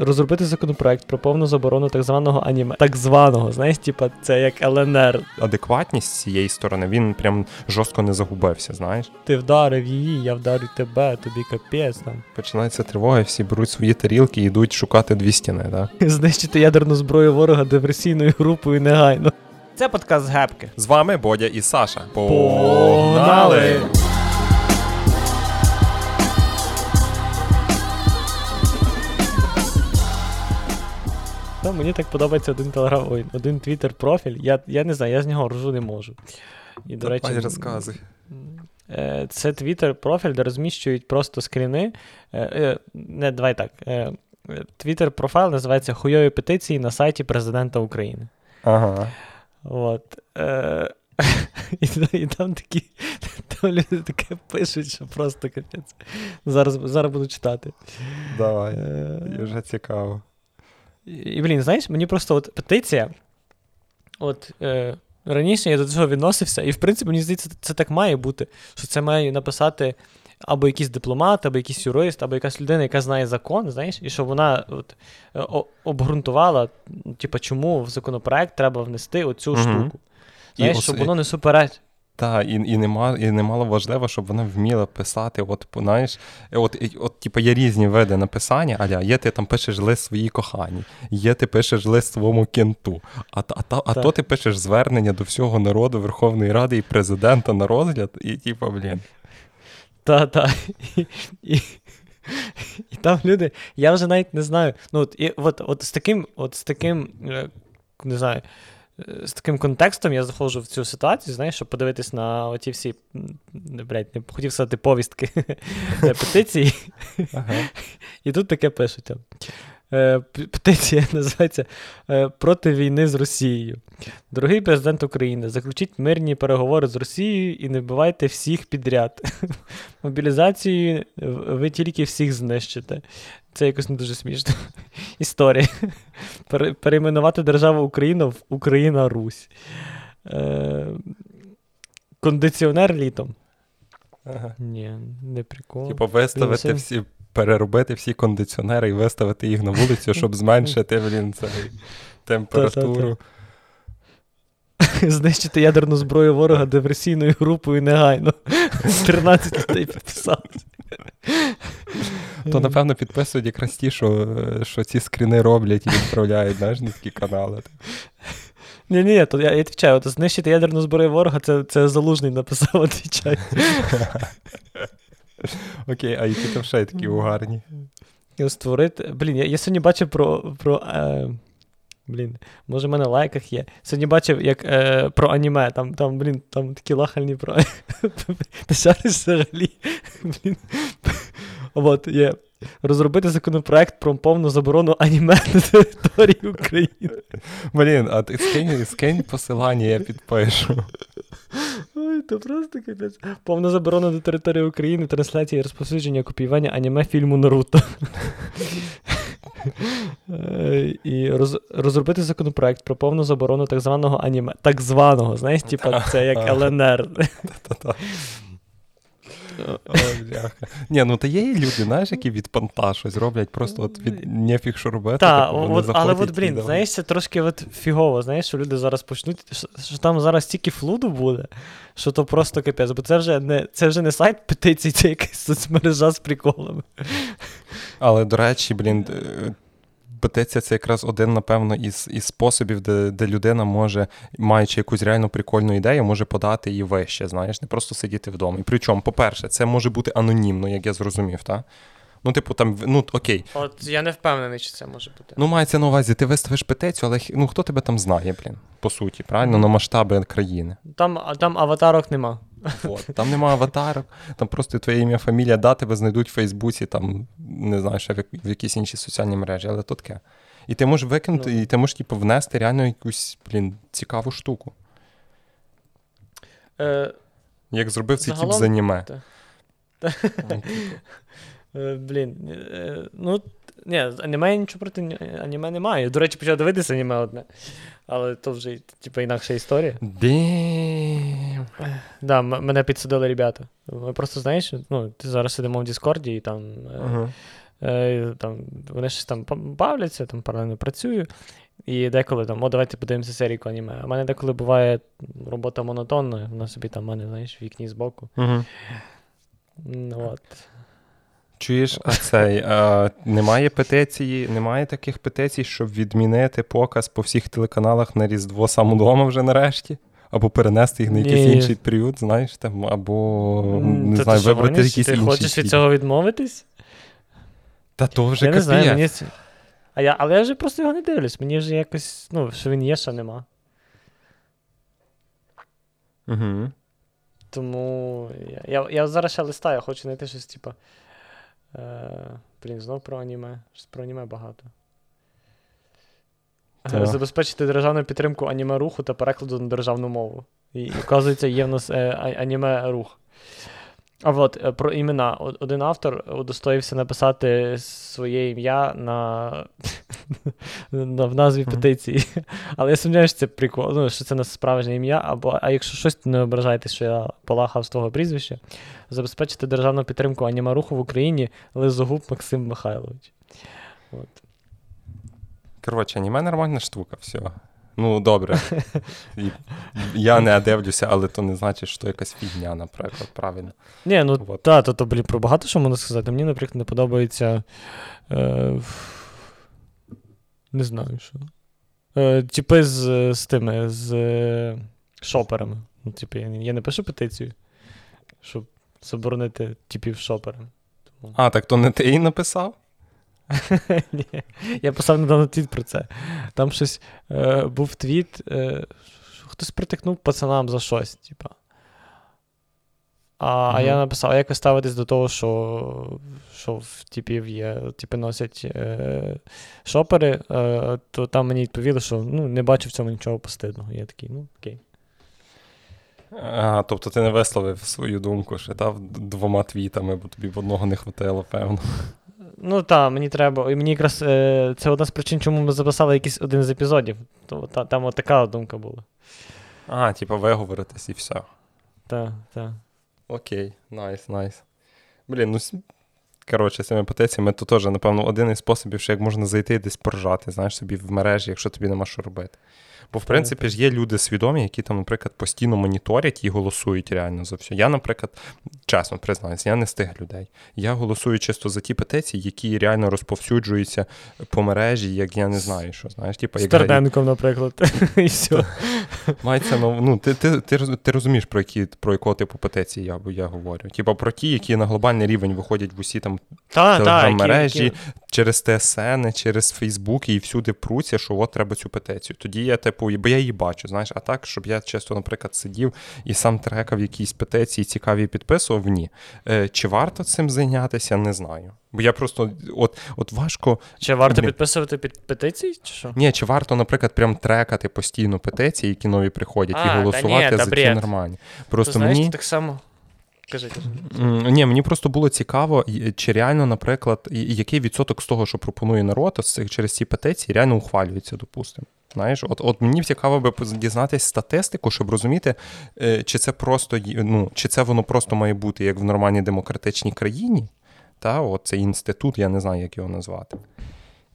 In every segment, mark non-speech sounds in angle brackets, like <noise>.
розробити законопроект про повну заборону так званого аніме. Так званого, знаєш, типа це як ЛНР. Адекватність цієї сторони він прям жорстко не загубився, знаєш. Ти вдарив її, я вдарю тебе, тобі капець там. Починається тривога, всі беруть свої тарілки і йдуть шукати дві стіни, так? <laughs> Знищити ядерну зброю ворога диверсійною групою негайно. Це подкаст Гепки. З вами Бодя і Саша. Погнали! Мені так подобається один телеграм, ой, один твіттер профіль. Я я не знаю, я з нього ржу не можу. І, до речі, розказуй. Е, це твіттер профіль, де розміщують просто скріни. Е, е, не, давай так. Твіттер профайл називається Хуйові петиції на сайті Президента України. Ага. От. <laughs> І, і там такі там люди таке пишуть, що просто капець. Зараз зараз буду читати. Давай. Вже цікаво. І, блін, знаєш, мені просто от петиція. От е, раніше я до цього відносився, і в принципі, мені здається, це так має бути. Що це має написати або якийсь дипломат, або якийсь юрист, або якась людина, яка знає закон, знаєш, і щоб вона от, е, обґрунтувала, типу, чому в законопроект треба внести оцю угу. штуку. Знаєш, і щоб воно не супереч. Так, і і, нема, і немало важливо, щоб вона вміла писати. От, знаєш, от, от, от типу, є різні види написання, аля, є ти там пишеш лист своїй коханій, є ти пишеш лист своєму кенту, а а, а, а то ти пишеш звернення до всього народу, Верховної Ради і президента на розгляд, і типу, блін. Так. І, і, і там люди, я вже навіть не знаю. Ну, от, і, от, от з таким, от з таким, е, не знаю. Е, з таким контекстом я заходжу в цю ситуацію, знаєш, щоб подивитись на оті всі, блядь, не хотів сказати повістки <laughs> петиції. <laughs> І тут таке пишуть. Е, петиція <laughs> називається е, Проти війни з Росією. Дорогий президент України, заключіть мирні переговори з Росією і не вбивайте всіх підряд. Мобілізацією ви тільки всіх знищите. Це якось не дуже смішно. <laughs> Історія. Перейменувати державу Україна в Україна Русь. Е, Кондиціонер літом. Ага. Ні, не прикол. Типу виставити всі, переробити всі кондиціонери і виставити їх на вулицю, щоб зменшити блін, цей <laughs> температуру. <laughs> Знищити ядерну зброю ворога диверсійною групою негайно. 13 людей підписалися. То, напевно, підписують якраз ті, що що ці скріни роблять і відправляють знаєш, на такі канали. Ні, ні, то я відповідаю, от знищити ядерну зброю ворога, це це залужний написав, <laughs> відповідаю. Окей, а які там ще такі угарні? Створити. Блін, я я сьогодні бачив про. про е... Блін, може, в мене в лайках є. Сьогодні бачив, як е, про аніме. Там, там, блін, там такі лахальні про. <laughs> Ти взагалі. Блін. От, є. Розробити законопроект про повну заборону аніме на території України. Блін, а ти скинь, скинь посилання, я підпишу. Ой, то просто капець. Повна заборона до території України, трансляції і розповсюдження копіювання аніме фільму Наруто. Е, і роз, розробити законопроект про повну заборону так званого аніме. Так званого, знаєш, типа це як ЛНР. Ні, ну та є і люди, знаєш, які від понта щось роблять, просто от від нефіг що робити. Так, типу, але от, блін, знаєш, це трошки от фігово, знаєш, що люди зараз почнуть, що, що там зараз стільки флуду буде, що то просто капець, бо це вже не це вже не сайт петицій, це якась соцмережа з приколами. Але, до речі, блін, петиція це якраз один, напевно, із із способів, де де людина може, маючи якусь реально прикольну ідею, може подати її вище, знаєш, не просто сидіти вдома. І причому, по-перше, це може бути анонімно, як я зрозумів, так? Ну, типу, там, ну окей. От я не впевнений, чи це може бути. Ну, мається на увазі, ти виставиш петицію, але ну хто тебе там знає, блін, по суті, правильно, на масштаби країни. Там там аватарок нема. От, Там нема аватарок, там просто твоє ім'я, фамілія, да, тебе знайдуть в Фейсбуці, там, не знаю, ще в, якійсь іншій соціальній мережі, але то таке. І ти можеш викинути, ну. і ти можеш типу, внести реально якусь, блін, цікаву штуку. Е, Як зробив цей тип з аніме. Ну, типу. Е, блін. Е, ну, ні, аніме нічого проти аніме немає. До речі, почав дивитися аніме одне. Але то вже типу, інакша історія. Damn. Да, мене підсадили ребята. Ми просто знаєш, ну, ти зараз сидимо в Діскорді і там. Uh-huh. Е, там, Вони щось там бавляться, там паралельно працюю. І деколи там, о, давайте подивимося серійку аніме. У мене деколи буває робота монотонна, вона собі там в мене, знаєш, в вікні збоку. Угу. От. Чуєш, а цей а, немає петиції, немає таких петицій, щоб відмінити показ по всіх телеканалах на Різдво сам удома вже нарешті? Або перенести їх на якийсь Ні. інший період, знаєш, там, або не Та знаю, вибрати якийсь інший. Ти хочеш від цього відмовитись? Та то вже Я не знаю, мені... А я, Але я вже просто його не дивлюсь. Мені вже якось, ну, що він є, що нема. Угу. Тому я я, я зараз ще листаю, хочу знайти щось, типу. Е, Блін, знов про аніме. Щось про аніме багато. Так. <laughs> Забезпечити державну підтримку аніме руху та перекладу на державну мову. І, вказується, є в нас е, аніме рух. А от е, про імена. Один автор удостоївся написати своє ім'я на, на в назві петиції. Але я сумніваюся, що це прикол, ну, що це не справжнє ім'я. Або, А якщо щось, то не ображайте, що я полахав з того прізвища, забезпечити державну підтримку анімаруху в Україні Лизогуб Максим Михайлович. От. Коротше, аніме нормальна штука, все. Ну, добре. <laughs> Я не дивлюся, але то не значить, що якась фігня, наприклад, правильно. Ні, ну вот. та, то, то блін, про багато що можна сказати. Мені, наприклад, не подобається. Е, Не знаю що. Е, Типи з з тими, з е, шоперами. Ну, типу, я, я не пишу петицію, щоб заборонити типів шоперам. А, так то не ти її написав? <laughs> Ні, Я писав недавно твіт про це. Там щось е, був твіт, е, хтось притикнув пацанам за щось, типа. А mm-hmm. я написав, як ви ставитесь до того, що що в типів є, типи носять е, шопери, е, то там мені відповіли, що ну, не бачу в цьому нічого постидного. Я такий, ну окей. Ага, Тобто ти не висловив свою думку ще та, двома твітами, бо тобі в одного не хватило, певно. Ну так, мені треба. І мені якраз е, це одна з причин, чому ми записали якийсь один з епізодів. То, та, Там от така думка була. А, типу, виговоритись і все. Так, так. Окей, найс, найс. Блін, ну. Коротше, з цими петиціями, то теж, напевно, один із способів, що як можна зайти і десь поржати, знаєш, собі в мережі, якщо тобі нема що робити. Бо, в принципі, ж є люди свідомі, які там, наприклад, постійно моніторять і голосують реально за все. Я, наприклад, чесно признаюся, я не з тих людей. Я голосую чисто за ті петиції, які реально розповсюджуються по мережі, як я не знаю, що знаєш. Типу, як Стерненком, наприклад. <laughs> і все. <laughs> Мається ну, ти ти, ти, ти розумієш, про які про якого типу петиції я я говорю. Типа про ті, які на глобальний рівень виходять в усі там телеграм-мережі, через ТСН, через Фейсбук і всюди пруться, що от треба цю петицію. Тоді я типу бо я її бачу, знаєш, а так, щоб я часто, наприклад, сидів і сам трекав якісь петиції цікаві підписував, ні. Е, Чи варто цим зайнятися, не знаю. Бо я просто от от важко. Чи варто Блін. підписувати під петиції? чи що? Ні, чи варто, наприклад, прям трекати постійно петиції, які нові приходять, а, і голосувати та ні, за ті нормальні. Просто то, знаєш, мені... так само. Кажи, Ні, мені просто було цікаво, чи реально, наприклад, який відсоток з того, що пропонує народ, через ці петиції, реально ухвалюється, допустимо. Знаєш, от от мені цікаво би дізнатися статистику, щоб розуміти, е, чи це просто ну, чи це воно просто має бути як в нормальній демократичній країні. Та, от Цей інститут, я не знаю, як його назвати.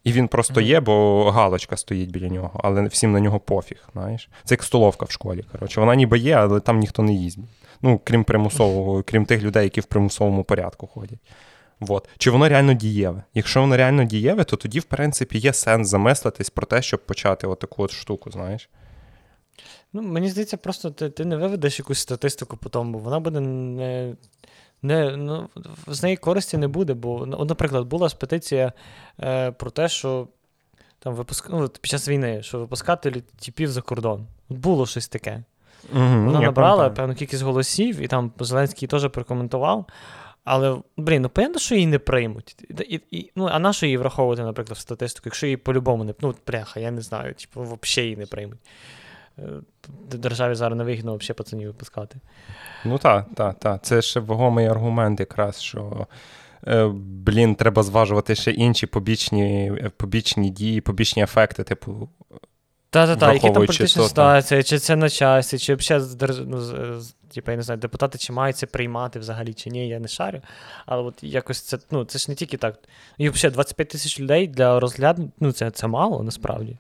І він просто є, бо галочка стоїть біля нього, але всім на нього пофіг. знаєш. Це як столовка в школі. коротше. Вона ніби є, але там ніхто не їздить. Ну, крім примусового, крім тих людей, які в примусовому порядку ходять. Вот. Чи воно реально дієве? Якщо воно реально дієве, то тоді, в принципі, є сенс замислитись про те, щоб почати отаку от штуку, знаєш. Ну, Мені здається, просто ти ти не виведеш якусь статистику по тому, бо вона буде не. не ну, З неї користі не буде, бо, ну, наприклад, була ж петиція е, про те, що там випуск... ну, під час війни, що випускати тіпів за кордон. Було щось таке. Угу, Вона набрала певну кількість голосів, і там Зеленський теж прокоментував. Але, блін, ну понятно, що її не приймуть. І, і, ну, А на що її враховувати, наприклад, в статистику, якщо її по-любому не ну, бляха, я не знаю, типу, взагалі її не приймуть. Е, державі зараз не вигідно взагалі пацанів випускати. Ну так, так, так. Це ще вагомий аргумент, якраз, що. Е, блін, треба зважувати ще інші побічні побічні дії, побічні ефекти, типу Та-та-та, які там політичні ситуації, чи це на часі, чи взагалі ну, типу, я не знаю, депутати чи мають це приймати взагалі, чи ні, я не шарю. Але от якось це ну, це ж не тільки так. І взагалі 25 тисяч людей для розгляду, ну це це мало насправді.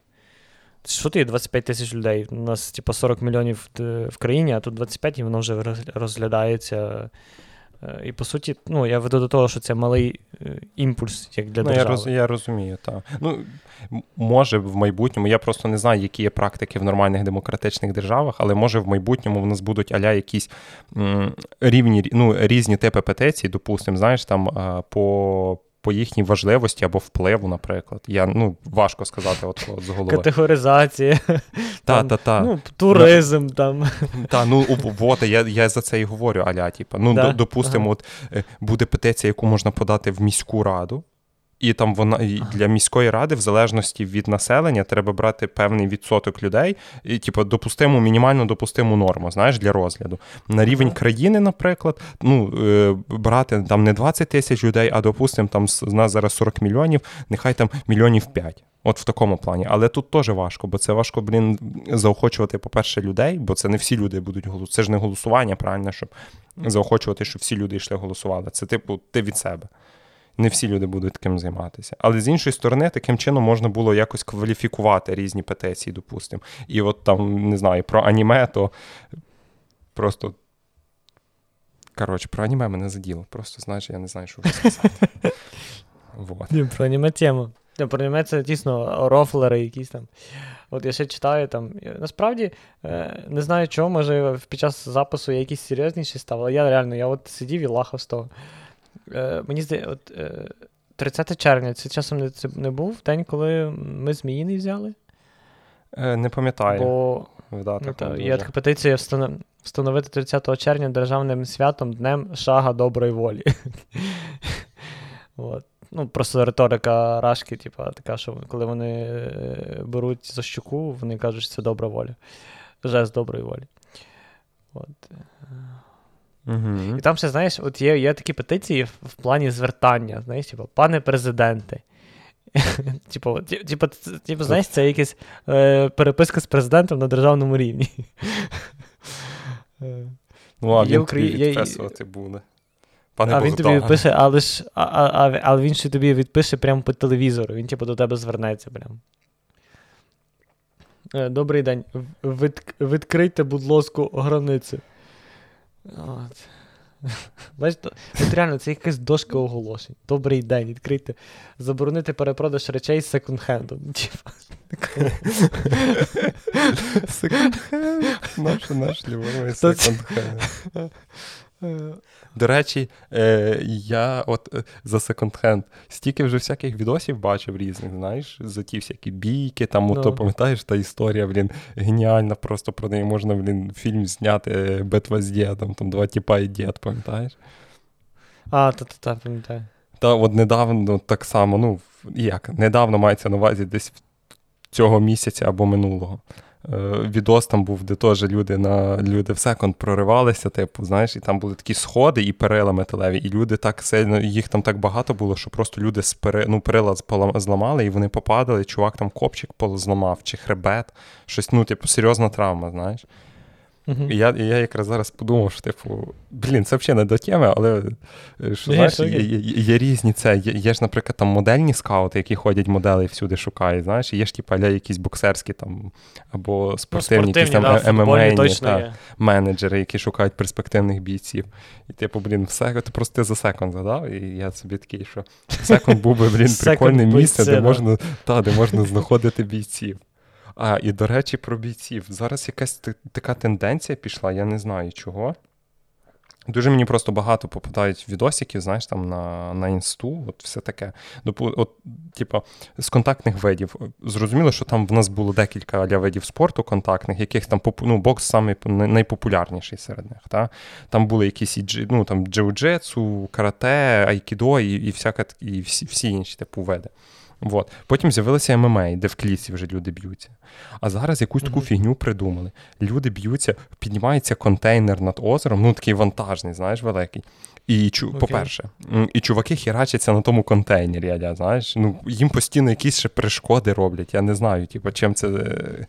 Що ти 25 тисяч людей? У нас, типу, 40 мільйонів в країні, а тут 25 і воно вже розглядається. Е, і по суті, ну, я веду до того, що це малий е, імпульс як для ну, держави. Я роз, я розумію, так. Ну, Може, в майбутньому, я просто не знаю, які є практики в нормальних демократичних державах, але може в майбутньому в нас будуть аля якісь м, рівні, ну, різні типи петицій, допустимо, знаєш, там по по їхній важливості або впливу, наприклад. Я ну важко сказати, от, от з голови. Категоризація, та, та, та. Ну, туризм там. Та, ну вот, я я за це і говорю, аля, типу. Ну, да? допустимо, ага. от е, буде петиція, яку можна подати в міську раду. І там вона і для міської ради, в залежності від населення, треба брати певний відсоток людей, і типу, допустиму, мінімально допустиму норму, знаєш, для розгляду. На рівень країни, наприклад, ну е, брати там не 20 тисяч людей, а допустимо, там з нас зараз 40 мільйонів, нехай там мільйонів 5. От в такому плані. Але тут теж важко, бо це важко, блін, заохочувати, по-перше, людей, бо це не всі люди будуть голосувати. Це ж не голосування, правильно, щоб заохочувати, щоб всі люди йшли голосували. Це типу ти від себе не всі люди будуть таким займатися. Але з іншої сторони, таким чином можна було якось кваліфікувати різні петиції, допустимо. І от там, не знаю, про аніме, то просто. Коротше, про аніме мене заділо. Просто знаєш, я не знаю, що сказати. <laughs> Вот. Про аніме тему. Про аніме це дійсно рофлери якісь там. От я ще читаю там. Насправді е, не знаю чого, може під час запису я якісь серйозніші став, але я реально я от сидів і лахав з того. Е, Мені здається, от е, 30 червня це часом не це не був день, коли ми Зміїний взяли? Е, Не пам'ятаю. Бо ну, та, Є така петиція встановити 30 червня державним святом Днем Шага доброї волі. <laughs> От. Ну, Просто риторика Рашки, типу, така, що коли вони е, беруть за щуку, вони кажуть, що це добра воля. Жест доброї волі. От. Угу. І там ще, знаєш, от є є такі петиції в, в плані звертання, знаєш, типу, пане президенте. <laughs> Типу, типу, типу, знаєш, це якась е, переписка з президентом на державному рівні. <laughs> Ну, а він тобі відписувати буде. Пане а він тобі відпише, але ж, а, а, але він ще тобі відпише прямо по телевізору. Він, типу, до тебе звернеться прямо. Е, добрий день. Від, відкрийте, будь ласка, границі. От. <laughs> Бачите, от реально, це якась дошка оголошень. Добрий день, відкрийте. Заборонити перепродаж речей з секонд-хендом. <laughs> Секонд-хенд? Наш наш любимий секонд-хенд. До речі, е, я от е, за секонд-хенд стільки вже всяких відосів бачив різних, знаєш, за ті всякі бійки, там, no. то ну. пам'ятаєш, та історія, блін, геніальна, просто про неї можна, блін, фільм зняти е, Битва з дідом, там два тіпа і дід, пам'ятаєш? А, та-та-та, пам'ятаю. Та от недавно так само, ну, як, недавно мається на увазі десь цього місяця або минулого. Е, відос там був, де теж люди на люди в секунд проривалися, типу, знаєш, і там були такі сходи і перила металеві, і люди так сильно, їх там так багато було, що просто люди з пери, ну, перила зламали, і вони попадали, чувак там копчик полозламав, чи хребет, щось, ну, типу, серйозна травма, знаєш. Uh-huh. І я я якраз зараз подумав, що типу, блін, це взагалі не до теми, але е, що, знаєш, є, є, є різні це. Є, є ж, наприклад, там модельні скаути, які ходять моделі всюди шукають. Знаєш, є ж типу, якісь боксерські там або спортивні, ну, якісь там да, ММА та, менеджери, які шукають перспективних бійців. І типу, блін, все, ти просто ти за секунд задав, і я собі такий, що секунд був би, блін, <laughs> прикольне місце, де можна, та, де можна знаходити бійців. А, і до речі, про бійців. Зараз якась така тенденція пішла, я не знаю чого. Дуже мені просто багато попадають відосиків, знаєш, там на на інсту, от все таке. От, типу, з контактних видів. Зрозуміло, що там в нас було декілька аля видів спорту контактних, яких там ну, бокс самий найпопулярніший серед них. Та? Там були якісь ну, там, джиу-джитсу, карате, айкідо і і, всяка, і всі всі інші типу види. Вот. Потім з'явилося ММА, де в клісі вже люди б'ються. А зараз якусь таку фігню придумали. Люди б'ються, піднімається контейнер над озером, ну такий вантажний, знаєш, великий. І чу, Окей. по-перше, і чуваки херачаться на тому контейнері, аля, знаєш, ну їм постійно якісь ще перешкоди роблять. Я не знаю, типу, чим це, е,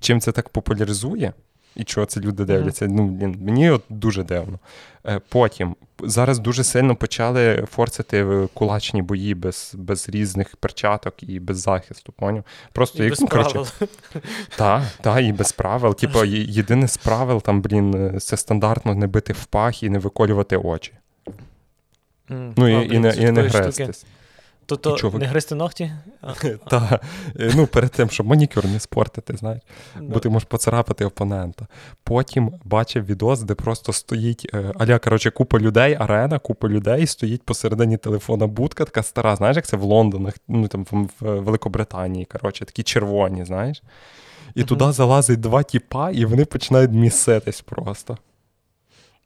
чим це так популяризує. І чого це люди дивляться? Ну, блін, мені от дуже дивно. Е, Потім зараз дуже сильно почали форсити е, кулачні бої без, без різних перчаток і без захисту. Поняв? Просто І як, без ну, коротше, правил. <laughs> так, та, і без правил. Типу, єдине з правил, там, блін, е, це стандартно не бити в пах і не виколювати очі. М, Ну а, і, і, блін, не, і не грестись. Тобто чувак- не гристи ногті? <laughs> Та, е, ну, перед тим, щоб манікюр не спортити, знаєш. бо ти можеш поцарапати опонента. Потім бачив відос, де просто стоїть е, аля, коротше, купа людей, арена, купа людей, стоїть посередині телефона будка, така стара, знаєш, як це в Лондонах, ну там в, Великобританії, коротше, такі червоні, знаєш. І Мгм. туди залазить два тіпа, і вони починають міситись просто.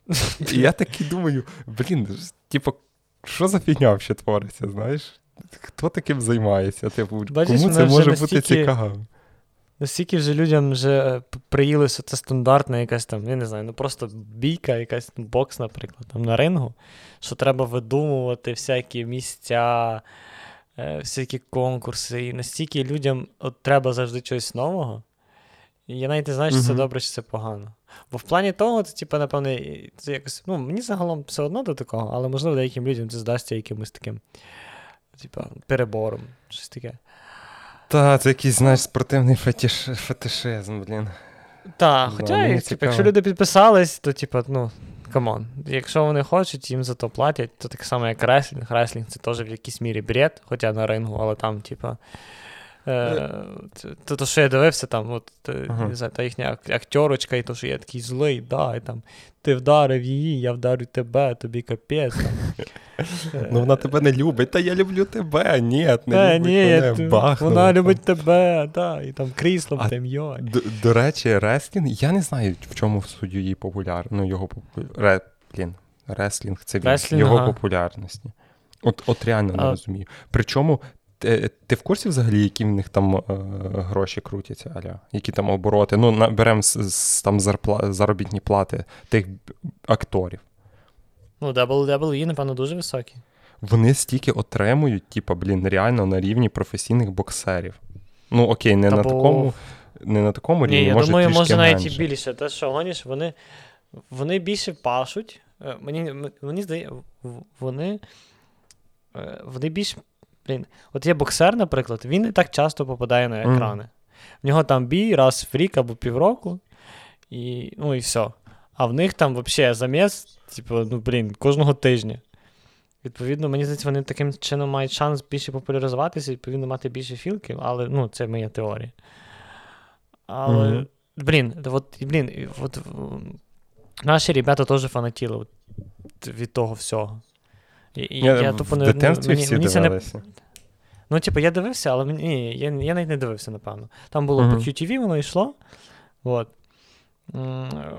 <laughs> І я такий думаю, блін, типу, що за фігня ще твориться, знаєш? Хто таким займається? Типу, Бачиш, кому це може бути цікаво? Настільки вже людям вже е, приїлося це стандартна якась там, я не знаю, ну просто бійка, якась ну, бокс, наприклад, там на рингу, що треба видумувати всякі місця, е, всякі конкурси. І настільки людям от треба завжди чогось нового. І я навіть не знаю, чи це добре, чи це погано. Бо в плані того, це, типу, напевне, це якось, ну, мені загалом все одно до такого, але можливо деяким людям це здасться якимось таким, типу, перебором, щось таке. Та, це якийсь, знаєш, спортивний фетиш, фетишизм, блін. Так, хоча, типу, якщо люди підписались, то, типа, ну, come on. Якщо вони хочуть, їм за то платять, то так само, як реслінг. Реслінг це теж в якійсь мірі бред, хоча на рингу, але там, типу. Е, то, то, що я дивився, там, от, е, Ага. не знаю, та їхня ак- актерочка, і то, що я такий злий, да, і там, ти вдарив її, я вдарю тебе, тобі капець. Там. <laughs> Ну вона тебе не любить, та я люблю тебе. Ні, не Е, любить ні, мене, ти- бахнула вона там. любить тебе, да, і там кріслом А тим. До, до речі, реслінг, я не знаю, в чому суть її популяр... ну, його попу... Ре... Блін, реслінг, це він, Реслінг, його ага. популярності. От, от реально не розумію. Причому, ти, ти в курсі взагалі, які в них там е, гроші крутяться, Аля? Які там обороти? Ну, беремо з, з, там зарпла... заробітні плати тих акторів. Ну, WWE, напевно, дуже високі. Вони стільки отримують, типа, блін, реально на рівні професійних боксерів. Ну, окей, не Та на бо- такому. Не на такому рівні, Ні, я може, думаю, може навіть менше. і більше. Те, що гоніш, вони, вони більше пашуть. Е, Мені, мені здається, вони, е, вони більш. Блін, от є боксер, наприклад, він не так часто попадає на екрани. В нього там бій раз в рік або півроку, і, ну і все. А в них там взагалі заміс, типу, ну блін, кожного тижня. Відповідно, мені здається, вони таким чином мають шанс більше популяризуватися, відповідно, мати більше філків, але ну, це моя теорія. Але, Мгм. блін, от, блін, от, наші ребята теж фанатіли від того всього. І, Я, я тупо не дитинстві мені, всі мені це не, дивилися. Ну, типу, я дивився, але мені, ні, я, я навіть не дивився, напевно. Там було Мгм. по QTV, воно йшло. От.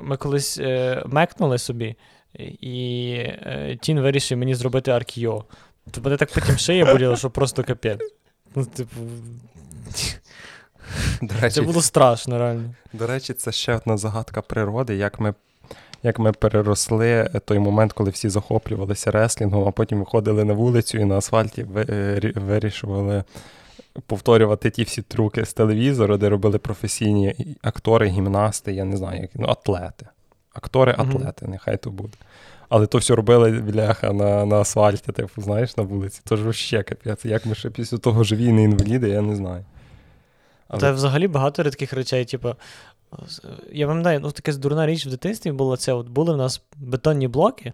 Ми колись е, мекнули собі, і е, Тін вирішив мені зробити аркіо. То мене так потім шия боліла, що просто капець. Ну, типу, До речі, це було страшно, реально. До речі, це ще одна загадка природи, як ми, як ми переросли той момент, коли всі захоплювалися реслінгом, а потім виходили на вулицю і на асфальті е, рі- вирішували повторювати ті всі трюки з телевізору, де робили професійні актори, гімнасти, я не знаю, як, ну, атлети. Актори-атлети, нехай то буде. Але то все робили бляха на, на асфальті, типу, знаєш, на вулиці. Тож вообще капець. Як ми ще після того живі не інваліди, я не знаю. Але- Та взагалі багато рідких речей, типу. Я пам'ятаю, ну така дурна річ в дитинстві була це. От були в нас бетонні блоки,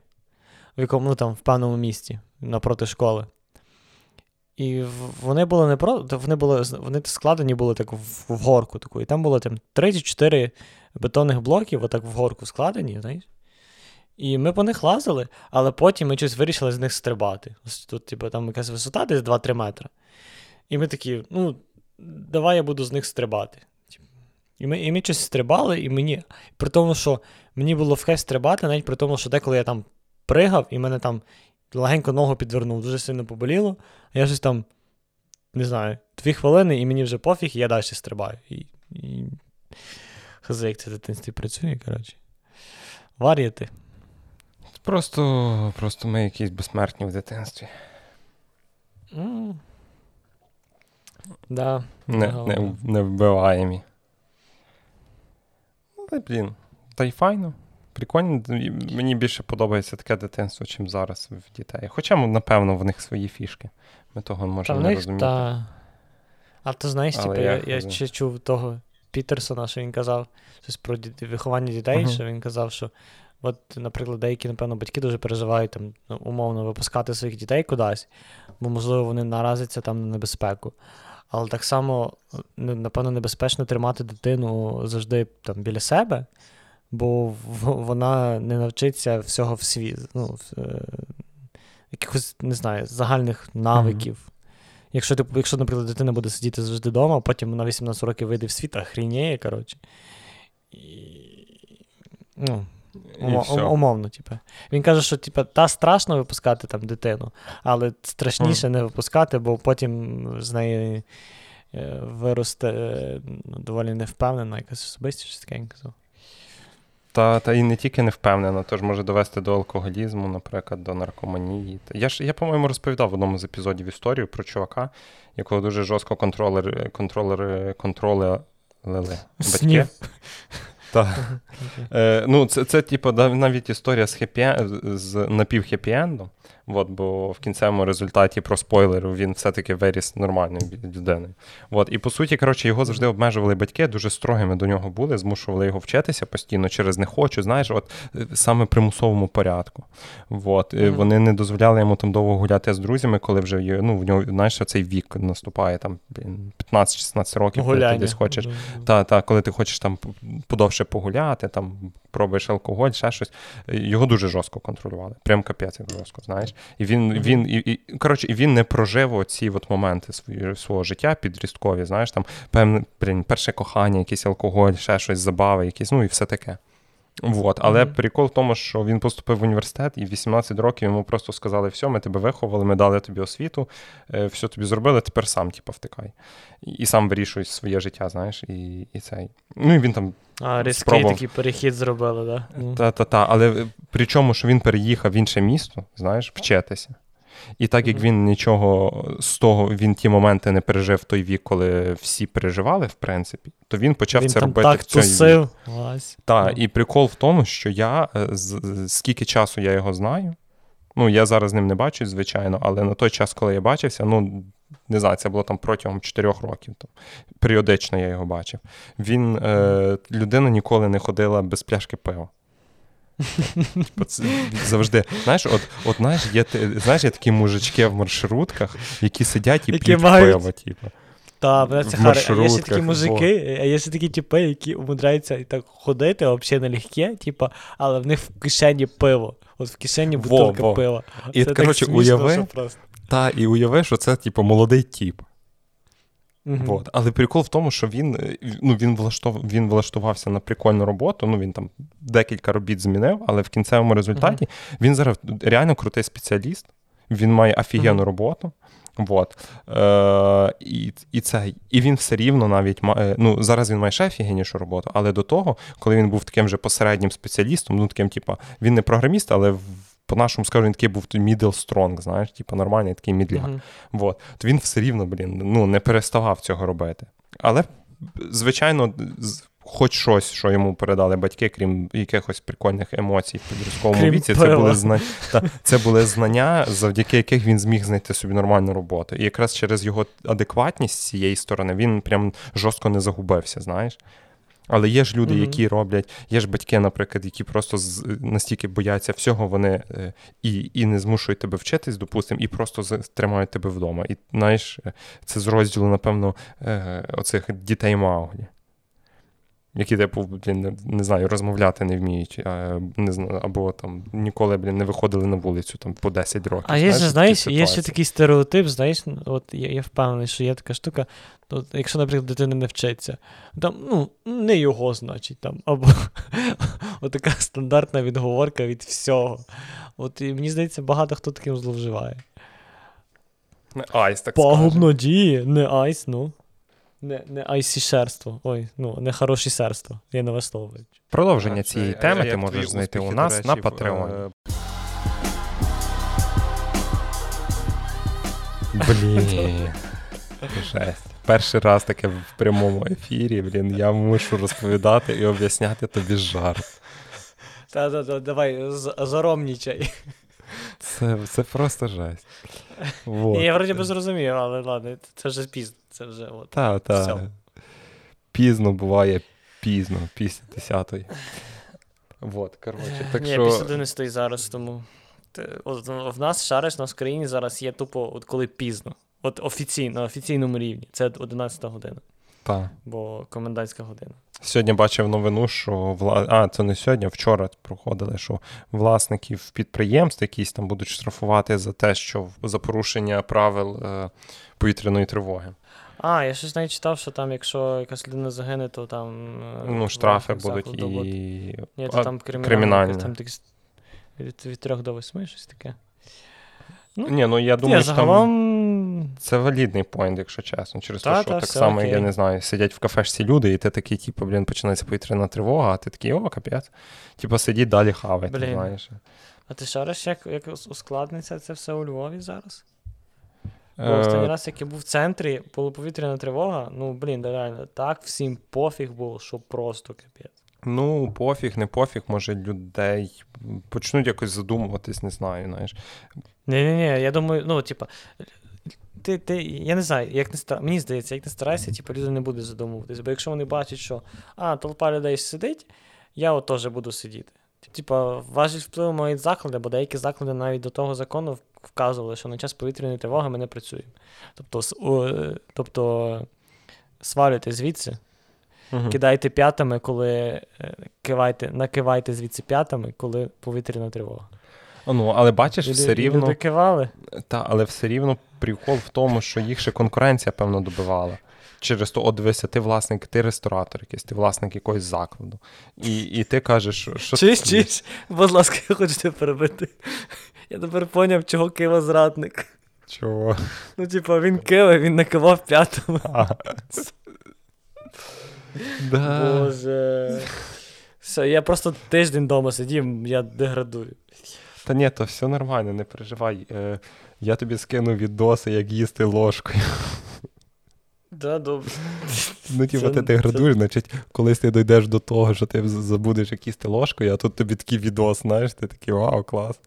в якому ну, там в певному місті напроти школи. І вони були не про. Вони були вони складені були так в, в горку таку. І там було там 3 чи 4 бетонних блоків, отак в горку складені, знаєш. І ми по них лазили, але потім ми щось вирішили з них стрибати. Ось Тут, типу, там якась висота десь 2-3 метри. І ми такі, ну, давай я буду з них стрибати. І ми, і ми щось стрибали, і мені. При тому, що мені було в кайф стрибати, навіть при тому, що деколи я там пригав, і мене там легенько ногу підвернув, дуже сильно поболіло, а я щось там не знаю, дві хвилини, і мені вже пофіг, і я далі стрибаю. І, і... Хз, як це дитинстві працює, коротше. Вар'яти. Просто, просто ми якісь безсмертні в дитинстві. Mm. Да. Не, не, не вбиваємі. Але, блін, та й файно. Прикольно. Мені більше подобається таке дитинство, чим зараз в дітей. Хоча, напевно, в них свої фішки. Ми того можемо не них, розуміти. та... А то знаєш, типу, я я, я ще чув того Пітерсона, що він казав щось про діт- виховання дітей, Мгм. що він казав, що от, наприклад, деякі, напевно, батьки дуже переживають там, ну, умовно випускати своїх дітей кудись, бо, можливо, вони наразяться там на небезпеку. Але так само, ну, напевно, небезпечно тримати дитину завжди там біля себе, бо вона не навчиться всього в світ, ну, е, якихось, не знаю, загальних навиків. Якщо, ти, якщо, наприклад, дитина буде сидіти завжди вдома, а потім на 18 років вийде в світ, а хрініє, коротше. І... Ну, умо- умовно, типу. Він каже, що типу, та страшно випускати там дитину, але страшніше не випускати, бо потім з неї е, виросте е, ну, доволі невпевнена якась особистість, щось таке він казав. Та, та і не тільки не впевнена, тож може довести до алкоголізму, наприклад, до наркоманії. Я ж я, по-моєму, розповідав в одному з епізодів історію про чувака, якого дуже жорстко контролер, контролери, контролили батьки. Снів. Та. Е, ну, це, це типу, навіть історія з, хепі... з напів-хеппі-ендом. От, бо в кінцевому результаті про спойлер він все-таки виріс нормальною людиною. От, і по суті, коротше, його завжди обмежували батьки, дуже строгими до нього були, змушували його вчитися постійно через не хочу, знаєш, от е, саме примусовому порядку. От, Мгм. Вони не дозволяли йому там довго гуляти з друзями, коли вже є, ну, в нього, знаєш, цей вік наступає там блін, 15-16 років, коли ти десь хочеш. Да. Та, та, коли ти хочеш там подовше погуляти, там пробуєш алкоголь, ще щось. Його дуже жорстко контролювали. Прям капець як жорстко, знаєш. І він, він, і, і, коротше, і він не прожив оці от моменти свої, свого життя підрісткові, знаєш, там певне перше кохання, якийсь алкоголь, ще щось, забави, якісь, ну і все таке. Вот. Але Мгм. прикол в тому, що він поступив в університет, і в 18 років йому просто сказали: все, ми тебе виховали, ми дали тобі освіту, е, все тобі зробили, тепер сам типу, втикай. І, сам вирішуй своє життя, знаєш, і, і цей. Ну і він там А, різкий такий перехід зробили, да? Ну. та-та-та. Але е, при чому, що він переїхав в інше місто, знаєш, вчитися. І так як він нічого з того, він ті моменти не пережив той вік, коли всі переживали, в принципі, то він почав Він це там робити так в цей тусив. Так, Ну. і прикол в тому, що я е, скільки часу я його знаю. Ну, я зараз з ним не бачусь, звичайно, але на той час, коли я бачився, ну не знаю, це було там протягом 4 років. Там, періодично я його бачив. Він е, людина ніколи не ходила без пляшки пива. Типу, завжди. Знаєш, от, от знаєш, є, знаєш, є такі мужички в маршрутках, які сидять і Які п'ють мають- пиво, типу. Та, мене це В є ще такі мужики, а є ще такі типи, які умудряються і так ходити, взагалі налегке, типа, але в них в кишені пиво. От в кишені Во, бутилка во. пива. І, коротше, уяви-. Та, і уяви, що це, типу, молодий тіп. Мгм. Вот. Але прикол в тому, що він, е, ну, він, влаштов, він влаштувався на прикольну роботу. Ну, він там декілька робіт змінив, але в кінцевому результаті він зараз реально крутий спеціаліст. Він має офігенну Мгм. роботу. Вот. Е, і, і, це, і він все рівно навіть має. Ну, зараз він має ще офігеннішу роботу, але до того, коли він був таким же посереднім спеціалістом, ну таким, типа, він не програміст, але в, по-нашому скажу, він такий був middle strong, знаєш, типу нормальний такий мідляк. Мгм. Вот. То він все рівно, блін, ну, не переставав цього робити. Але, звичайно, хоч щось, що йому передали батьки, крім якихось прикольних емоцій в підростковому Крім віці, це були, зна... та, це були знання, завдяки яких він зміг знайти собі нормальну роботу. І якраз через його адекватність з цієї сторони він прям жорстко не загубився, знаєш. Але є ж люди, Мгм. які роблять, є ж батьки, наприклад, які просто з, настільки бояться всього, вони е, і, і не змушують тебе вчитись, допустимо, і просто з- тримають тебе вдома. І знаєш, е, це з розділу, напевно, е, оцих дітей Мауглі. Які, типу, блін, не, не знаю, розмовляти не вміють, а, не знаю, або там ніколи блін, не виходили на вулицю там, по 10 років. А є знаєш, є ще такий стереотип, знаєш, от я, я впевнений, що є така штука. От, якщо, наприклад, дитина не вчиться, там, ну, не його, значить, там, або <laughs> така стандартна відговорка від всього. От і мені здається, багато хто таким зловживає. Не nice, так Пагубно діє, не nice, ну. Не, не айсішерство. Ой, ну, не хорошісерство. Я не влаштовую. Продовження А, цієї це- теми а ти можеш знайти у нас речі, на Патреоні. е, Блін. Жесть. Перший раз таке в прямому ефірі, блін, я мушу розповідати і об'ясняти тобі жарт. Та-та-та, давай, з- заромнічай. Це, це просто жесть. Вот. Я вроді би зрозумів, але ладно, це вже пізно. Це вже от. Та, все. Пізно буває пізно, після 10-ї. Вот, коротше, так Ні, що... після 11 зараз, тому. От, в нас шариш, у нас в країні зараз є тупо, от коли пізно. От офіційно, на офіційному рівні. Це 11 година, Та. бо комендантська година. Сьогодні бачив новину, що вла... а, це не сьогодні, а вчора проходили, що власників підприємств якісь там будуть штрафувати за те, що за порушення правил е, повітряної тривоги. А, я щось навіть читав, що там, якщо якась людина загине, то там. е, Ну, штрафи будуть і Ні, то там кримінальне. кримінальне. Там від, від 3 до 8, щось таке. Ну, Ні, ну я думаю, що там це валідний поінт, якщо чесно. Через Та, те, що та, так само, окей. я не знаю, сидять в кафешці люди, і ти такий, типу, блін, починається повітряна тривога, а ти такий, о, капець. Типу, сидіть далі хавайте, Блін. знаєш. А ти шариш, як, як ускладниться це все у Львові зараз? Бо останній Е, раз, як я був в центрі, була повітряна тривога, ну, блін, реально, так всім пофіг було, що просто капець. Ну, пофіг, не пофіг, може людей почнуть якось задумуватись, не знаю, знаєш. Ні-ні-ні, я думаю, ну, типа, ти, ти, я не знаю, як не стар... мені здається, як не старайся, типу, люди не будуть задумуватись. Бо якщо вони бачать, що а, толпа людей сидить, я от теж буду сидіти. Типа, важить вплив мають заклади, бо деякі заклади навіть до того закону вказували, що на час повітряної тривоги ми не працюємо. Тобто, е, тобто свалюйте звідси, Мгм. кидайте п'ятами, коли е, кивайте, накивайте звідси п'ятами, коли повітряна тривога. Ну, але бачиш, Люди- все рівно. Люди кивали. Та, але все рівно прикол в тому, що їх ще конкуренція, певно, добивала. Через то, от дивися, ти власник, ти ресторатор якийсь, ти власник якогось закладу. І, і ти кажеш, що. Чись, чись, будь ласка, я хочу тебе перебити. Я тепер поняв, чого Кива зрадник. Чого? Ну, типа, він кива, він накивав п'ятами. Да. Боже. Все, я просто тиждень вдома сидів, я деградую. Та ні, то все нормально, не переживай. Е, я тобі скину відоси, як їсти ложкою. Да, добре. Ну, типу, ти деградуєш, значить, колись ти дійдеш до того, що ти забудеш як їсти ложкою, а тут тобі такий відос, знаєш, ти такий вау, клас.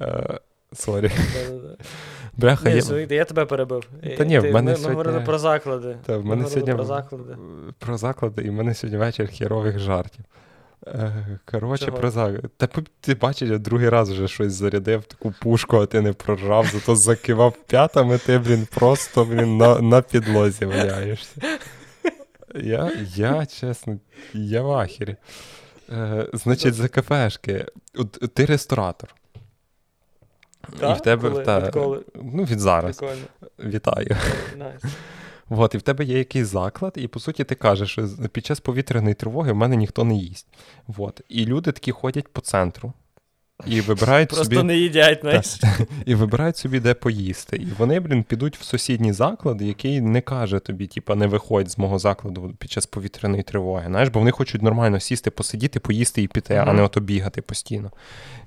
Е, Sorry. Да-да-да. Бляха, Ні, я... я тебе перебив. Та ні, в мене ми, ми говорили про заклади. Та, в мене говорили сьогодні про заклади. про заклади, і в мене сьогодні вечір хірових жартів. Е, Коротше, про заклади. Та ти бачиш, я другий раз вже щось зарядив, таку пушку, а ти не проржав, зато закивав п'ятами, ти, блін, просто блін, на, на підлозі валяєшся. Я, я, чесно, я в ахері. Е, значить, за кафешки. От, ти ресторатор. І в тебе Коли? та, Відколи? ну, від зараз. Прикольно. Вітаю. Nice. <laughs> От, і в тебе є якийсь заклад, і по суті ти кажеш, що під час повітряної тривоги в мене ніхто не їсть. От. І люди такі ходять по центру і вибирають Просто собі не їдять, знаєш. <laughs> і вибирають собі, де поїсти. І вони, блін, підуть в сусідній заклад, який не каже тобі, типа, не виходь з мого закладу під час повітряної тривоги. Знаєш, бо вони хочуть нормально сісти, посидіти, поїсти і піти, а не ото бігати постійно.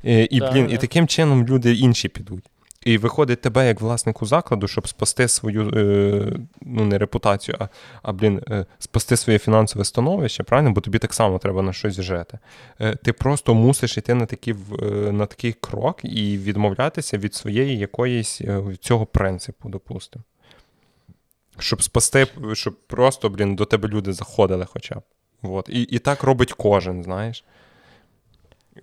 І, і, Да, блін, да. і таким чином люди інші підуть. І виходить тебе як власнику закладу, щоб спасти свою е, ну не репутацію, а, а блін, е, спасти своє фінансове становище, правильно? Бо тобі так само треба на щось жити. Е, ти просто мусиш йти на такий, е, на такий крок і відмовлятися від своєї якоїсь цього принципу, допустимо. Щоб спасти, щоб просто, блін, до тебе люди заходили хоча б. От. І, і так робить кожен, знаєш.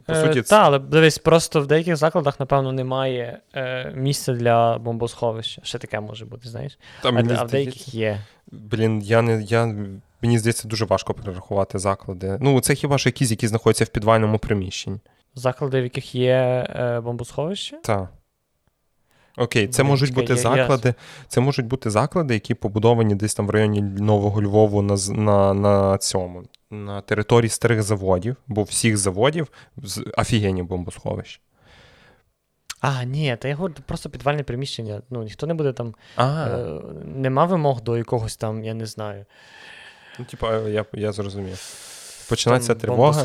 По Е, суті, Та, але дивись, просто в деяких закладах, напевно, немає е, місця для бомбосховища. Ще таке може бути, знаєш. Та А, мені а в деяких є. Блін, я не я. Мені здається, дуже важко перерахувати заклади. Ну, це хіба що якісь, які знаходяться в підвальному приміщенні. Заклади, в яких є е, бомбосховище. Так. Окей, це можуть чекай, бути я- я- заклади. Це можуть бути заклади, які побудовані десь там в районі Нового Львову на, на, на цьому, на території старих заводів, бо всіх заводів з офігенні бомбосховища. А, ні, та я говорю, просто підвальне приміщення. Ну, ніхто не буде там. Е, нема вимог до якогось там, я не знаю. ну, типа, я, я зрозумів. Починається там тривога,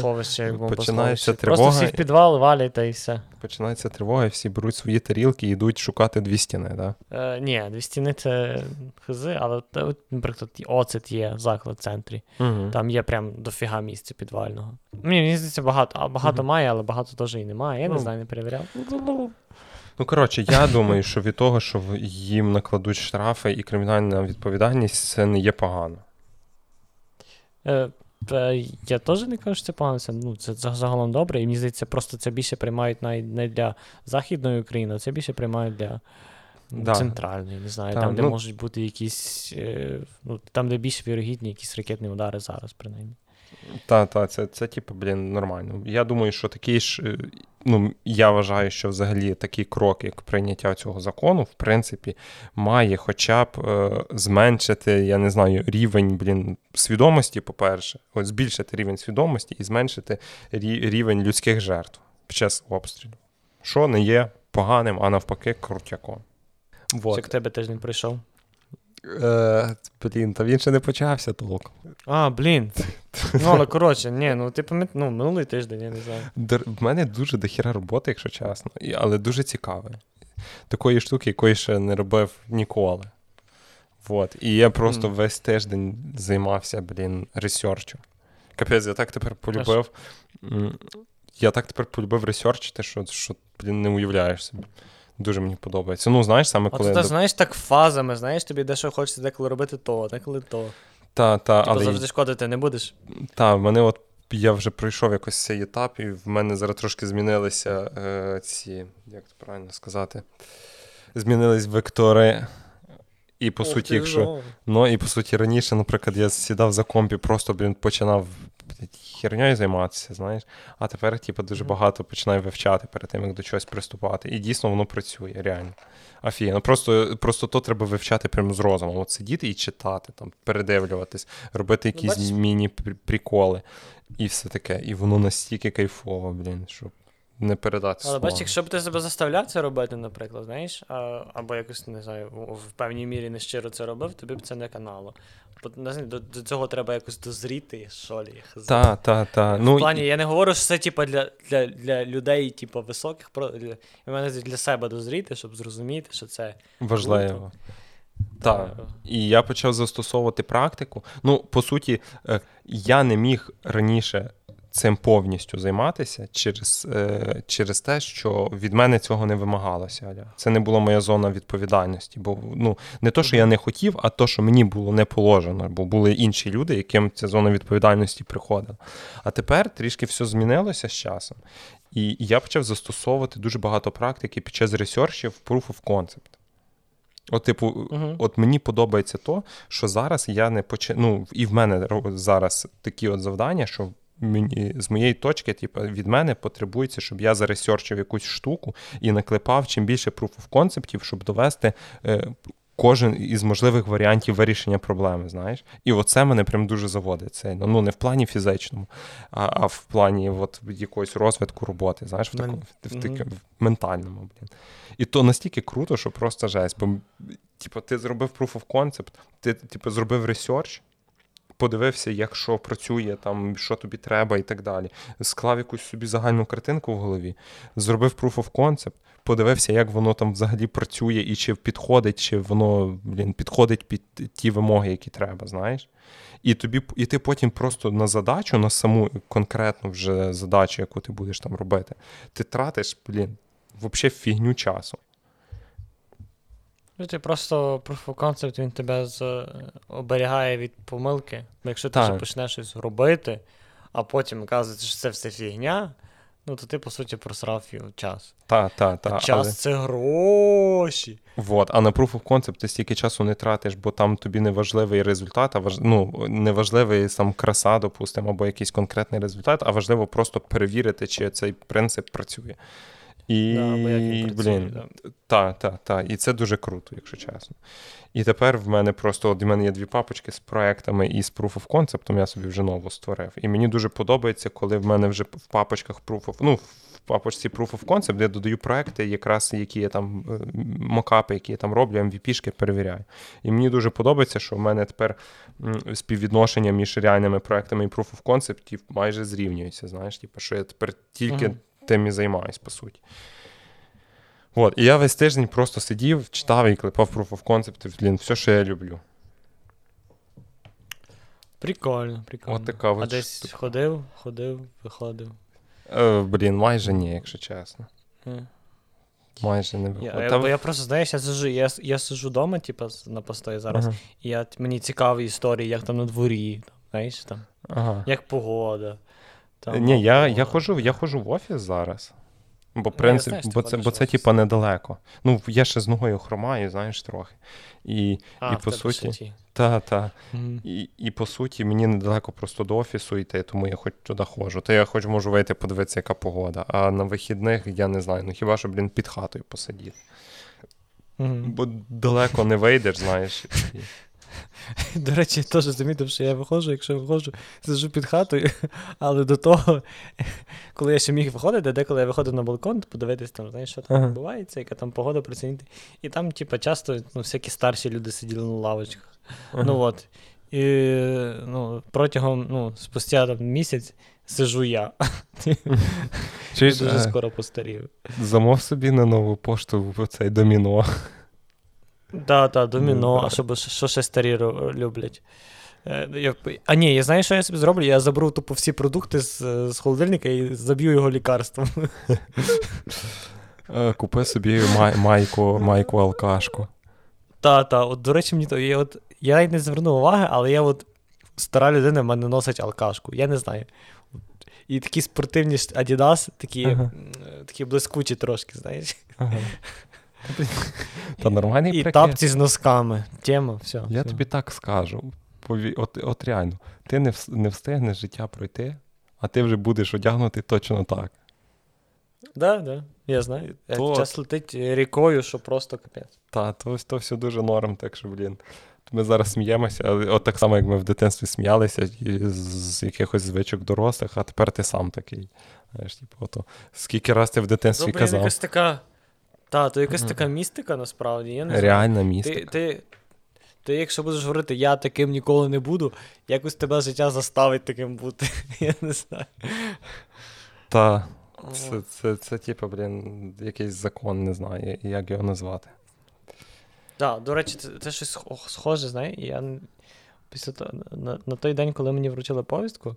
починається тривога Просто всі в підвал валять і все. починається тривога, і всі беруть свої тарілки і йдуть шукати дві стіни, да? Е, ні, дві стіни це хз, але наприклад, оцет є заклад в центрі. Угу. Там є прям дофіга місця підвального. Мені, мені здається, багато, а багато Мгм. має, але багато теж і немає. Я не Ну. знаю, не перевіряв. Ну, коротше, я думаю, що від того, що їм накладуть штрафи і кримінальна відповідальність, це не є погано. Е, я теж не кажу, що це погано. Це, ну, це загалом добре. І мені здається, просто це більше приймають навіть не для Західної України, а це більше приймають для Да. центральної, не знаю, там, там, де ну- можуть бути якісь. Е, ну, там, де більш вірогідні якісь ракетні удари зараз, принаймні. Так, так, це, це типу, блін, нормально. Я думаю, що такий ж. Ну, я вважаю, що взагалі такий крок, як прийняття цього закону, в принципі, має хоча б е, зменшити, я не знаю, рівень блін, свідомості, по-перше, от збільшити рівень свідомості і зменшити рі- рівень людських жертв під час обстрілу. Що не є поганим, а навпаки, крутяком. Вот. Як тебе тиждень пройшов. Е, блін, та він ще не почався толком. А, блін. Ну, але коротше, ні, ну ти пам'ят... ну, минулий тиждень, я не знаю. В мене дуже дохіра роботи, якщо чесно, і- але дуже цікаве. Такої штуки, якої ще не робив ніколи. Вот. І я просто Мгм. весь тиждень займався, блін, ресерчем. Капець, я так тепер полюбив. Я так тепер полюбив ресерчити, що, що блін, не уявляєш собі. Дуже мені подобається. Ну, знаєш, саме А коли. ти так, знаєш, так фазами, знаєш, тобі дещо хочеться деколи робити то, деколи то. Та, та, Типу але завжди шкодити не будеш. Та, в мене от я вже пройшов якось цей етап, і в мене зараз трошки змінилися е, ці, як це правильно сказати, змінились вектори. І по Ох, суті, якщо. Ну, і по суті, раніше, наприклад, я сідав за компі, просто, блін, починав херньою займатися, знаєш. А тепер, типу, дуже багато починаю вивчати перед тим, як до чогось приступати. І дійсно воно працює, реально. Офігенно. Просто, просто то треба вивчати прямо з розумом. От сидіти і читати, там, передивлюватись, робити якісь бачиш? міні-приколи. І все таке. І воно настільки кайфово, блін, що не передати. Але бачиш, якщо б ти себе заставляв це робити, наприклад, знаєш, а, або якось, не знаю, в, певній мірі нещиро це робив, тобі б це не канало. Бо, до, до цього треба якось дозріти, що лі. Та, та, та. В Ну, плані, я не говорю, що це типа для, для, для людей, типу, високих, для, увазі для себе дозріти, щоб зрозуміти, що це важливо. Так. е, І я почав застосовувати практику. Ну, по суті, е, я не міг раніше цим повністю займатися через, е, через те, що від мене цього не вимагалося. Це не була моя зона відповідальності. Бо ну, не то, що я не хотів, а то, що мені було не положено, бо були інші люди, яким ця зона відповідальності приходила. А тепер трішки все змінилося з часом. І я почав застосовувати дуже багато практики під час ресерчів Proof of Concept. От, типу, Мгм. от мені подобається то, що зараз я не почи... ну, і в мене зараз такі от завдання, що мені, з моєї точки, типу, від мене потребується, щоб я заресерчив якусь штуку і наклепав чим більше proof of концептів, щоб довести е, кожен із можливих варіантів вирішення проблеми, знаєш. І оце мене прям дуже заводить. Це, ну, не в плані фізичному, а, а в плані от, якогось розвитку роботи, знаєш, в, такому, в, в, в ментальному. Блін. І то настільки круто, що просто жесть. Бо, типу, ти зробив proof of concept, ти типу, зробив ресерч, подивився, як що працює, там, що тобі треба і так далі. Склав якусь собі загальну картинку в голові, зробив proof of concept, подивився, як воно там взагалі працює, і чи підходить, чи воно блін, підходить під ті вимоги, які треба, знаєш. І тобі, і ти потім просто на задачу, на саму конкретну вже задачу, яку ти будеш там робити, ти тратиш, блін, взагалі фігню часу. Ну, Ти просто proof of concept, він тебе з, оберігає від помилки. Якщо ти вже почнеш щось робити, а потім оказується, що це все фігня, ну то ти, по суті, просрав час. Та, та, та, а час але... це гроші. Вот. А на Proof of Concept ти стільки часу не тратиш, бо там тобі не важливий результат, а важ... ну, не важливий сам краса, допустимо, або якийсь конкретний результат, а важливо просто перевірити, чи цей принцип працює. І, Да, блін, да. та, та, та. І це дуже круто, якщо чесно. І тепер в мене просто от в мене є дві папочки з проектами і з Proof of Concept, я собі вже нову створив. І мені дуже подобається, коли в мене вже в папочках Proof of, ну, в папочці Proof of Concept, де я додаю проекти, якраз які я там е, мокапи, які я там роблю, MVP-шки перевіряю. І мені дуже подобається, що в мене тепер співвідношення між реальними проектами і Proof of Concept майже зрівнюється. Знаєш, типу, що я тепер тільки Мгм. Тим і займаюсь, по суті. От, і я весь тиждень просто сидів, читав і клепав Proof of Concept, блін, все, що я люблю. Прикольно, прикольно. От така а десь штука. ходив, ходив, виходив. Е, блін, майже ні, якщо чесно. Е. Майже не Я, виходить. я, Там- бо я просто, знаєш, я сижу, я, я сижу вдома, типу, на постої зараз, Ага. і я, мені цікаві історії, як там на дворі, знаєш, там, Ага. як погода. Там, Ні, я, я, ходжу, я ходжу в офіс зараз. Бо, я принцип, знаю, бо це, бо це типа, недалеко. Ну, я ще з ногою хромаю, знаєш, трохи. І, А, і по суті, та, та. Мгм. І, і по суті, мені недалеко просто до офісу йти, тому я хоч туди ходжу. То я хоч можу вийти подивитися, яка погода. А на вихідних я не знаю. Ну хіба що, блін, під хатою посидіти. Мгм. Бо далеко не вийдеш, знаєш. <laughs> <laughs> До речі, теж замітив, що я виходжу, якщо виходжу, сиджу під хатою, <laughs> але до того, <laughs> коли я ще міг виходити, деколи я виходив на балкон, подивитись там, знаєш, що там Ага. відбувається, яка там погода прицінити. І там, типа, часто ну, всякі старші люди сиділи на лавочках. Ну от. І ну, протягом, ну, спустя там, місяць сижу я. Чуєш, Дуже е, скоро постарів. замов собі на нову пошту в цей доміно. Так, так, доміно, да. а що, що ще старі люблять. Е, я- А ні, я знаю, що я собі зроблю. Я заберу тупо всі продукти з, з холодильника і заб'ю його лікарством. Е, Купи собі май, майку, майку алкашку. Та, та, от, до речі, мені то я, от, я навіть не звернув уваги, але я от стара людина в мене носить алкашку. Я не знаю. І такі спортивні Adidas, такі, Ага. е, такі блискучі трошки, знаєш. Ага. Та нормальний І прикид. тапці з носками. Тема, все. Я все. тобі так скажу. Пові... От, от реально, ти не, вс- не встигнеш життя пройти, а ти вже будеш одягнутий точно так. Да, да, я знаю. Е, То- Час летить рікою, що просто капець. Та, то, то все дуже норм, так що, блін. Ми зараз сміємося, от так само, як ми в дитинстві сміялися з, якихось звичок дорослих, а тепер ти сам такий. Знаєш, типу, ото, скільки раз ти в дитинстві блін, казав, якась така. Та, то якась така містика, насправді. Я не знаю. реальна Ти, містика. ти, ти, якщо будеш говорити, я таким ніколи не буду, якось тебе життя заставить таким бути. <laughs> Я не знаю. Та, це, це, це, типу, блін, якийсь закон, не знаю, як його назвати. Так, до речі, це, це щось схоже, знаєш. Я після того, на, на той день, коли мені вручили повістку,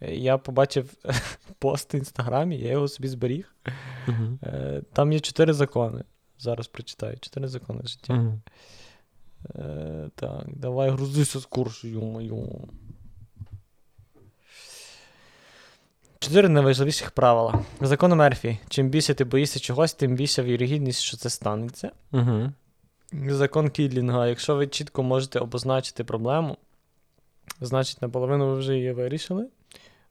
я побачив <laughs> пост в інстаграмі, я його собі зберіг. Е, Там є чотири закони. Зараз прочитаю. Чотири закони життя. Угу. Е, так, давай грузися з курсу, йо-моє. Чотири найважливіших правила. Закон Мерфі. Чим більше ти боїшся чогось, тим більша вірогідність, що це станеться. Угу. Закон Кідлінга. Якщо ви чітко можете обозначити проблему, значить наполовину ви вже її вирішили.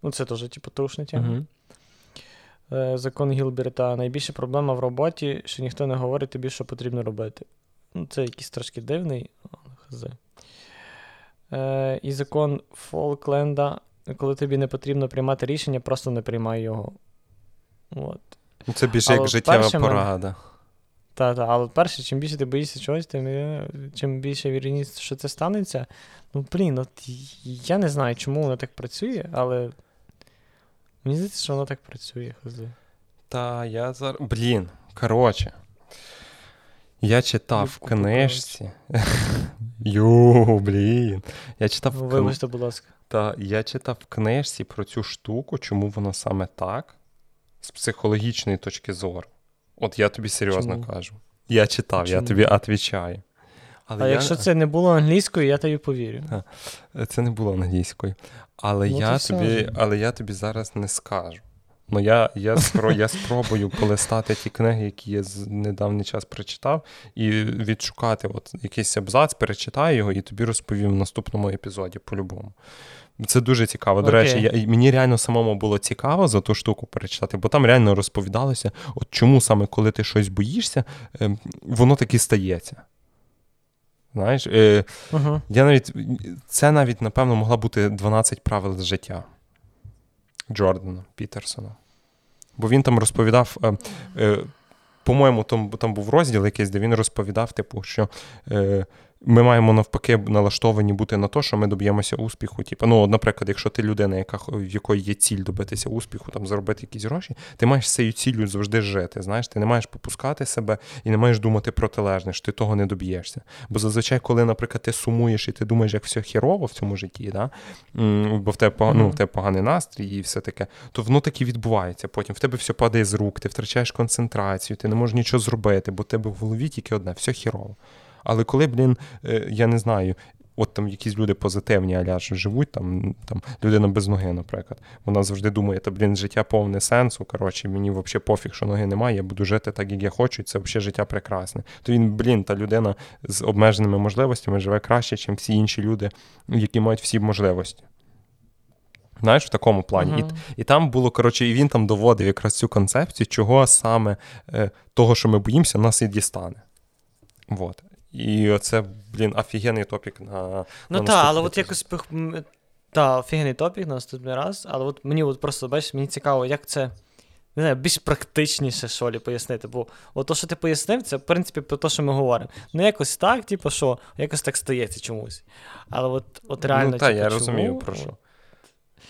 Ну, це теж, типу, трушна тема. Угу. Закон Гілберта. Найбільша проблема в роботі, що ніхто не говорить тобі, що потрібно робити. Ну, це якийсь трошки дивний. хз. Е, і закон Фолкленда. Коли тобі не потрібно приймати рішення, просто не приймай його. От. Ну, Це більше Але як життєва порада. Та, та, але перше, чим більше ти боїшся чогось, тим чим більше вірність, що це станеться. Ну, блін, от я не знаю, чому воно так працює, але мені здається, що воно так працює. хз. Та я зараз. Блін, коротше. Я читав в книжці. <laughs> Йо, блін. Я читав Ну, в Вибачте, будь ласка. Та я читав в книжці про цю штуку, чому воно саме так, з психологічної точки зору. От я тобі серйозно Чому? кажу. Я читав, я тобі відповідаю. Але А я... якщо це не було англійською, я тобі повірю. Це не було англійською. Але, Ну, я все тобі, але я тобі зараз не скажу. Ну, я я, спро, я спробую полистати ті книги, які я з недавній час прочитав, і відшукати от якийсь абзац, перечитаю його і тобі розповім в наступному епізоді по-любому. Це дуже цікаво. До okay. речі, я, мені реально самому було цікаво за ту штуку перечитати, бо там реально розповідалося, от чому саме коли ти щось боїшся, ем, воно таки стається. Знаєш, е, uh-huh. я навіть, це навіть, напевно, могла бути 12 правил життя Джордана Пітерсона. Бо він там розповідав. Е, е, по-моєму, там там був розділ якийсь, де він розповідав, типу, що е, ми маємо навпаки налаштовані бути на те, що ми доб'ємося успіху. Типу, ну, наприклад, якщо ти людина, яка в якої є ціль добитися успіху, там заробити якісь гроші, ти маєш з цією ціллю завжди жити. Знаєш, ти не маєш попускати себе і не маєш думати протилежне, що ти того не доб'єшся. Бо зазвичай, коли, наприклад, ти сумуєш і ти думаєш, як все хірово в цьому житті, да? бо в тебе ну, в тебе поганий настрій і все таке, то воно так і відбувається. Потім в тебе все падає з рук, ти втрачаєш концентрацію, ти не можеш нічого зробити, бо в тебе в голові тільки одне, все хірово. Але коли, блін, е, я не знаю. От там якісь люди позитивні, аля що живуть, там там людина без ноги, наприклад. Вона завжди думає, та блін, життя повне сенсу. Коротше, мені взагалі пофіг, що ноги немає, я буду жити так, як я хочу, це взагалі життя прекрасне. То він, блін, та людина з обмеженими можливостями живе краще, ніж всі інші люди, які мають всі можливості. Знаєш, в такому плані. Uh-huh. І і там було, коротше, і він там доводив якраз цю концепцію, чого саме е, того, що ми боїмося, нас і дістане. Вот. І оце, блін, офігенний топік на. Ну так, але от якось. Так, офігенний топік на наступний раз, але от мені от просто бачиш, мені цікаво, як це. Не знаю, більш практичніше що лі пояснити. Бо от то, що ти пояснив, це в принципі про те, що ми говоримо. Ну, якось так, типу, що якось так стається чомусь. Але от от реально. Ну, так, типу, я чому? розумію про що.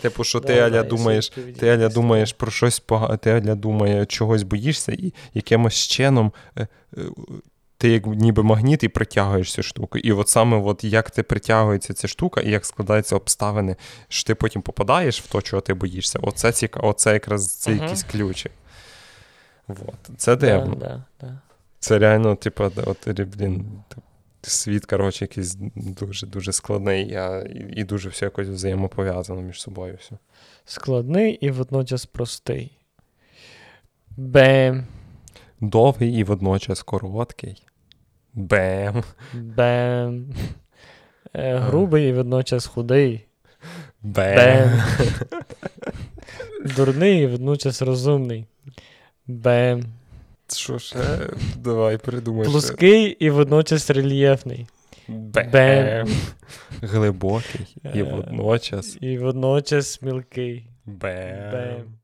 Типу, що ти Аля думаєш, ти Аля думаєш про щось погане, ти Аля думає, чогось боїшся, і якимось чином е, е, ти як ніби магніт і притягуєш цю штуку. І от саме от як ти притягується ця штука, і як складаються обставини, що ти потім попадаєш в то, чого ти боїшся. Оце ціка... оце якраз це uh-huh. якісь ключі. Вот. Це дивно. Да, да, да. Це реально, типу, от, блін, світ, коротше, якийсь дуже-дуже складний і, і дуже все якось взаємопов'язано між собою. все. Складний і водночас простий. Бем. Довгий і водночас короткий. Бем. Бем. Е, грубий і водночас худий. Бем. Бем. Дурний і водночас розумний. Бем. Що ще? Давай придумай. Плоский і водночас рельєфний. Бем. Бем. Глибокий і е, водночас. І водночас мілкий. Бем. Бем.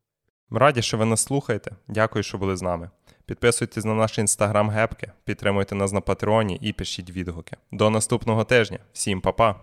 Раді, що ви нас слухаєте. Дякую, що були з нами. Підписуйтесь на наш інстаграм гепки, підтримуйте нас на Патреоні і пишіть відгуки. До наступного тижня. Всім па-па!